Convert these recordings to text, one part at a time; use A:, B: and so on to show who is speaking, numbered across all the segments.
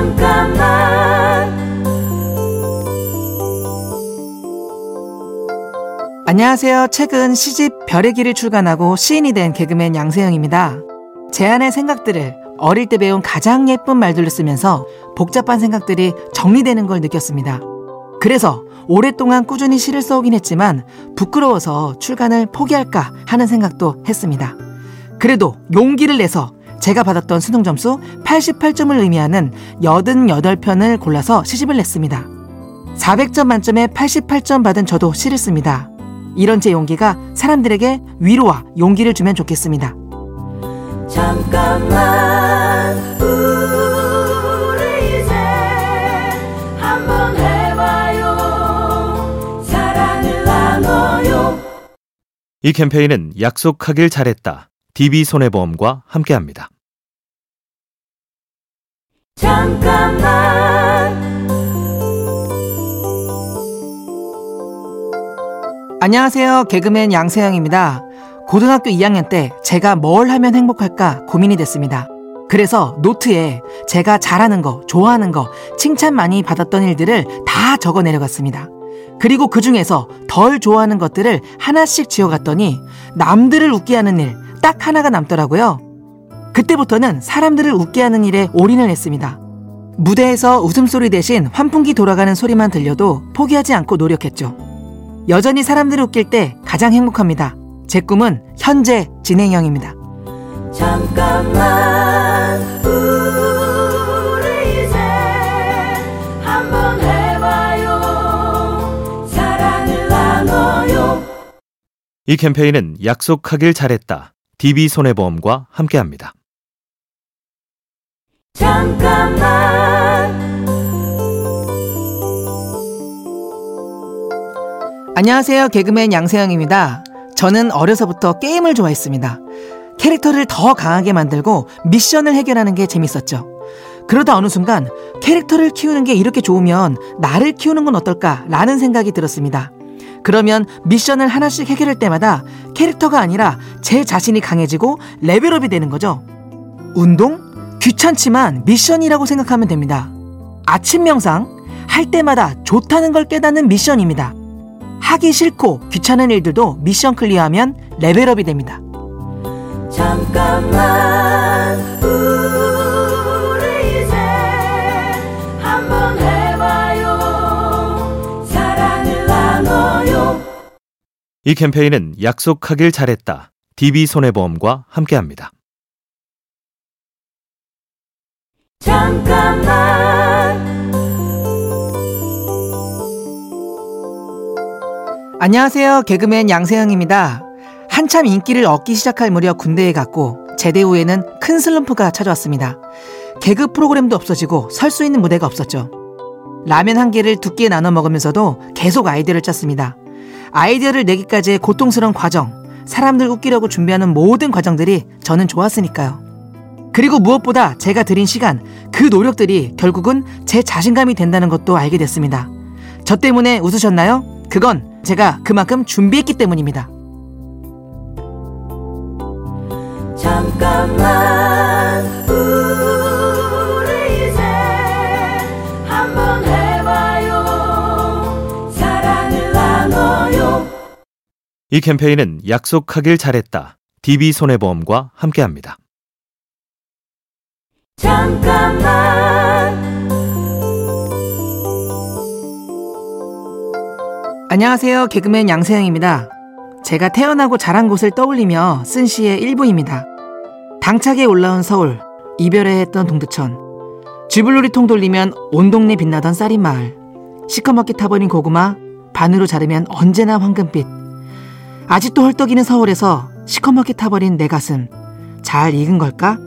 A: 잠깐만
B: 안녕하세요. 최근 시집 별의 길을 출간하고 시인이 된 개그맨 양세형입니다. 제 안의 생각들을 어릴 때 배운 가장 예쁜 말들로 쓰면서 복잡한 생각들이 정리되는 걸 느꼈습니다. 그래서 오랫동안 꾸준히 시를 써오긴 했지만 부끄러워서 출간을 포기할까 하는 생각도 했습니다. 그래도 용기를 내서 제가 받았던 수능 점수 88점을 의미하는 88편을 골라서 시집을 냈습니다. 400점 만점에 88점 받은 저도 시를 씁니다. 이런 제 용기가 사람들에게 위로와 용기를 주면 좋겠습니다.
A: 잠깐만 우리 이제 한번 해봐요 사랑을 나눠요
C: 이 캠페인은 약속하길 잘했다. DB손해보험과 함께합니다.
A: 잠깐만
B: 안녕하세요. 개그맨 양세형입니다. 고등학교 2학년 때 제가 뭘 하면 행복할까 고민이 됐습니다. 그래서 노트에 제가 잘하는 거, 좋아하는 거, 칭찬 많이 받았던 일들을 다 적어 내려갔습니다. 그리고 그 중에서 덜 좋아하는 것들을 하나씩 지어갔더니 남들을 웃게 하는 일 딱 하나가 남더라고요. 그때부터는 사람들을 웃게 하는 일에 올인을 했습니다. 무대에서 웃음소리 대신 환풍기 돌아가는 소리만 들려도 포기하지 않고 노력했죠. 여전히 사람들을 웃길 때 가장 행복합니다. 제 꿈은 현재 진행형입니다.
A: 잠깐만 우리 이제 한번 해봐요 사랑을 나눠요
C: 이 캠페인은 약속하길 잘했다. DB손해보험과 함께합니다.
A: 잠깐만
B: 안녕하세요. 개그맨 양세형입니다. 저는 어려서부터 게임을 좋아했습니다. 캐릭터를 더 강하게 만들고 미션을 해결하는 게 재밌었죠. 그러다 어느 순간 캐릭터를 키우는 게 이렇게 좋으면 나를 키우는 건 어떨까 라는 생각이 들었습니다. 그러면 미션을 하나씩 해결할 때마다 캐릭터가 아니라 제 자신이 강해지고 level up이 되는 거죠. 운동? 귀찮지만 미션이라고 생각하면 됩니다. 아침 명상? 할 때마다 좋다는 걸 깨닫는 미션입니다. 하기 싫고 귀찮은 일들도 미션 clear하면 level up이 됩니다.
A: 잠깐만 이
C: 캠페인은 약속하길 잘했다. DB손해보험과 함께합니다.
A: 잠깐만
B: 안녕하세요. 개그맨 양세형입니다. 한참 인기를 얻기 시작할 무렵 군대에 갔고 제대 후에는 큰 슬럼프가 찾아왔습니다. 개그 프로그램도 없어지고 설 수 있는 무대가 없었죠. 라면 한 개를 두끼 나눠 먹으면서도 계속 아이디어를 짰습니다. 아이디어를 내기까지의 고통스러운 과정, 사람들 웃기려고 준비하는 모든 과정들이 저는 좋았으니까요. 그리고 무엇보다 제가 들인 시간, 그 노력들이 결국은 제 자신감이 된다는 것도 알게 됐습니다. 저 때문에 웃으셨나요? 그건 제가 그만큼 준비했기 때문입니다.
A: 잠깐만 이
C: 캠페인은 약속하길 잘했다. DB손해보험과 함께합니다.
A: 잠깐만
B: 안녕하세요. 개그맨 양세형입니다. 제가 태어나고 자란 곳을 떠올리며 쓴 시의 일부입니다. 당차게 올라온 서울, 이별해 했던 동두천, 쥐불놀이통 돌리면 온 동네 빛나던 쌀인 마을, 시커멓게 타버린 고구마, 반으로 자르면 언제나 황금빛. 아직도 헐떡이는 서울에서 시커멓게 타버린 내 가슴, 잘 익은 걸까?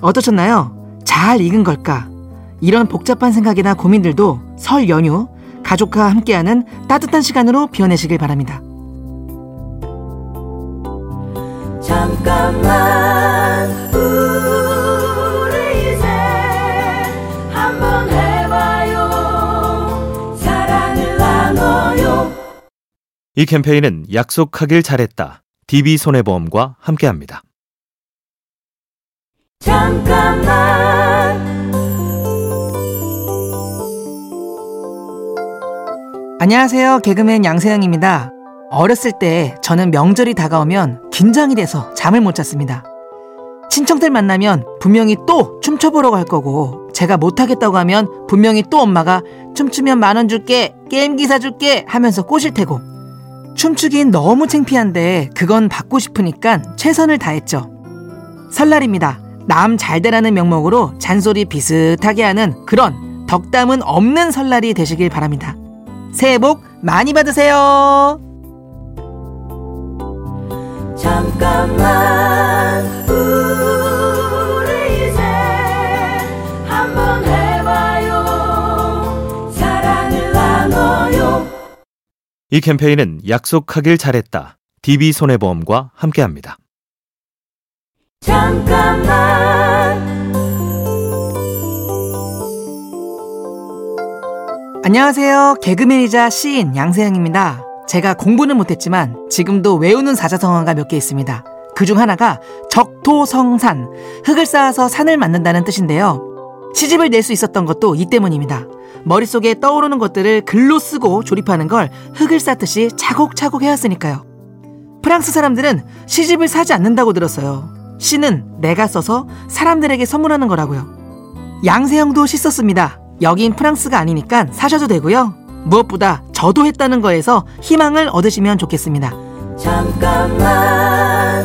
B: 어떠셨나요? 잘 익은 걸까? 이런 복잡한 생각이나 고민들도 설 연휴 가족과 함께하는 따뜻한 시간으로 비워내시길 바랍니다.
A: 잠깐만 이
C: 캠페인은 약속하길 잘했다. DB손해보험과 함께합니다.
A: 잠깐만
B: 안녕하세요. 개그맨 양세형입니다. 어렸을 때 저는 명절이 다가오면 긴장이 돼서 잠을 못 잤습니다. 친척들 만나면 분명히 또 춤춰보러 갈 거고 제가 못하겠다고 하면 분명히 또 엄마가 춤추면 만 원 줄게 게임기 사줄게 하면서 꼬실 테고 춤추긴 너무 창피한데 그건 받고 싶으니까 최선을 다했죠. 설날입니다. 남 잘 되라는 명목으로 잔소리 비슷하게 하는 그런 덕담은 없는 설날이 되시길 바랍니다. 새해 복 많이 받으세요.
A: 잠깐만 이
C: 캠페인은 약속하길 잘했다. DB손해보험과 함께합니다.
A: 잠깐만
B: 안녕하세요. 개그맨이자 시인 양세형입니다. 제가 공부는 못했지만 지금도 외우는 사자성어가 몇 개 있습니다. 그 중 하나가 적토성산, 흙을 쌓아서 산을 만든다는 뜻인데요. 시집을 낼 수 있었던 것도 이 때문입니다. 머릿속에 떠오르는 것들을 글로 쓰고 조립하는 걸 흙을 쌓듯이 차곡차곡 해왔으니까요. 프랑스 사람들은 시집을 사지 않는다고 들었어요. 시는 내가 써서 사람들에게 선물하는 거라고요. 양세형도 시 썼습니다. 여긴 프랑스가 아니니까 사셔도 되고요. 무엇보다 저도 했다는 거에서 희망을 얻으시면 좋겠습니다.
A: 잠깐만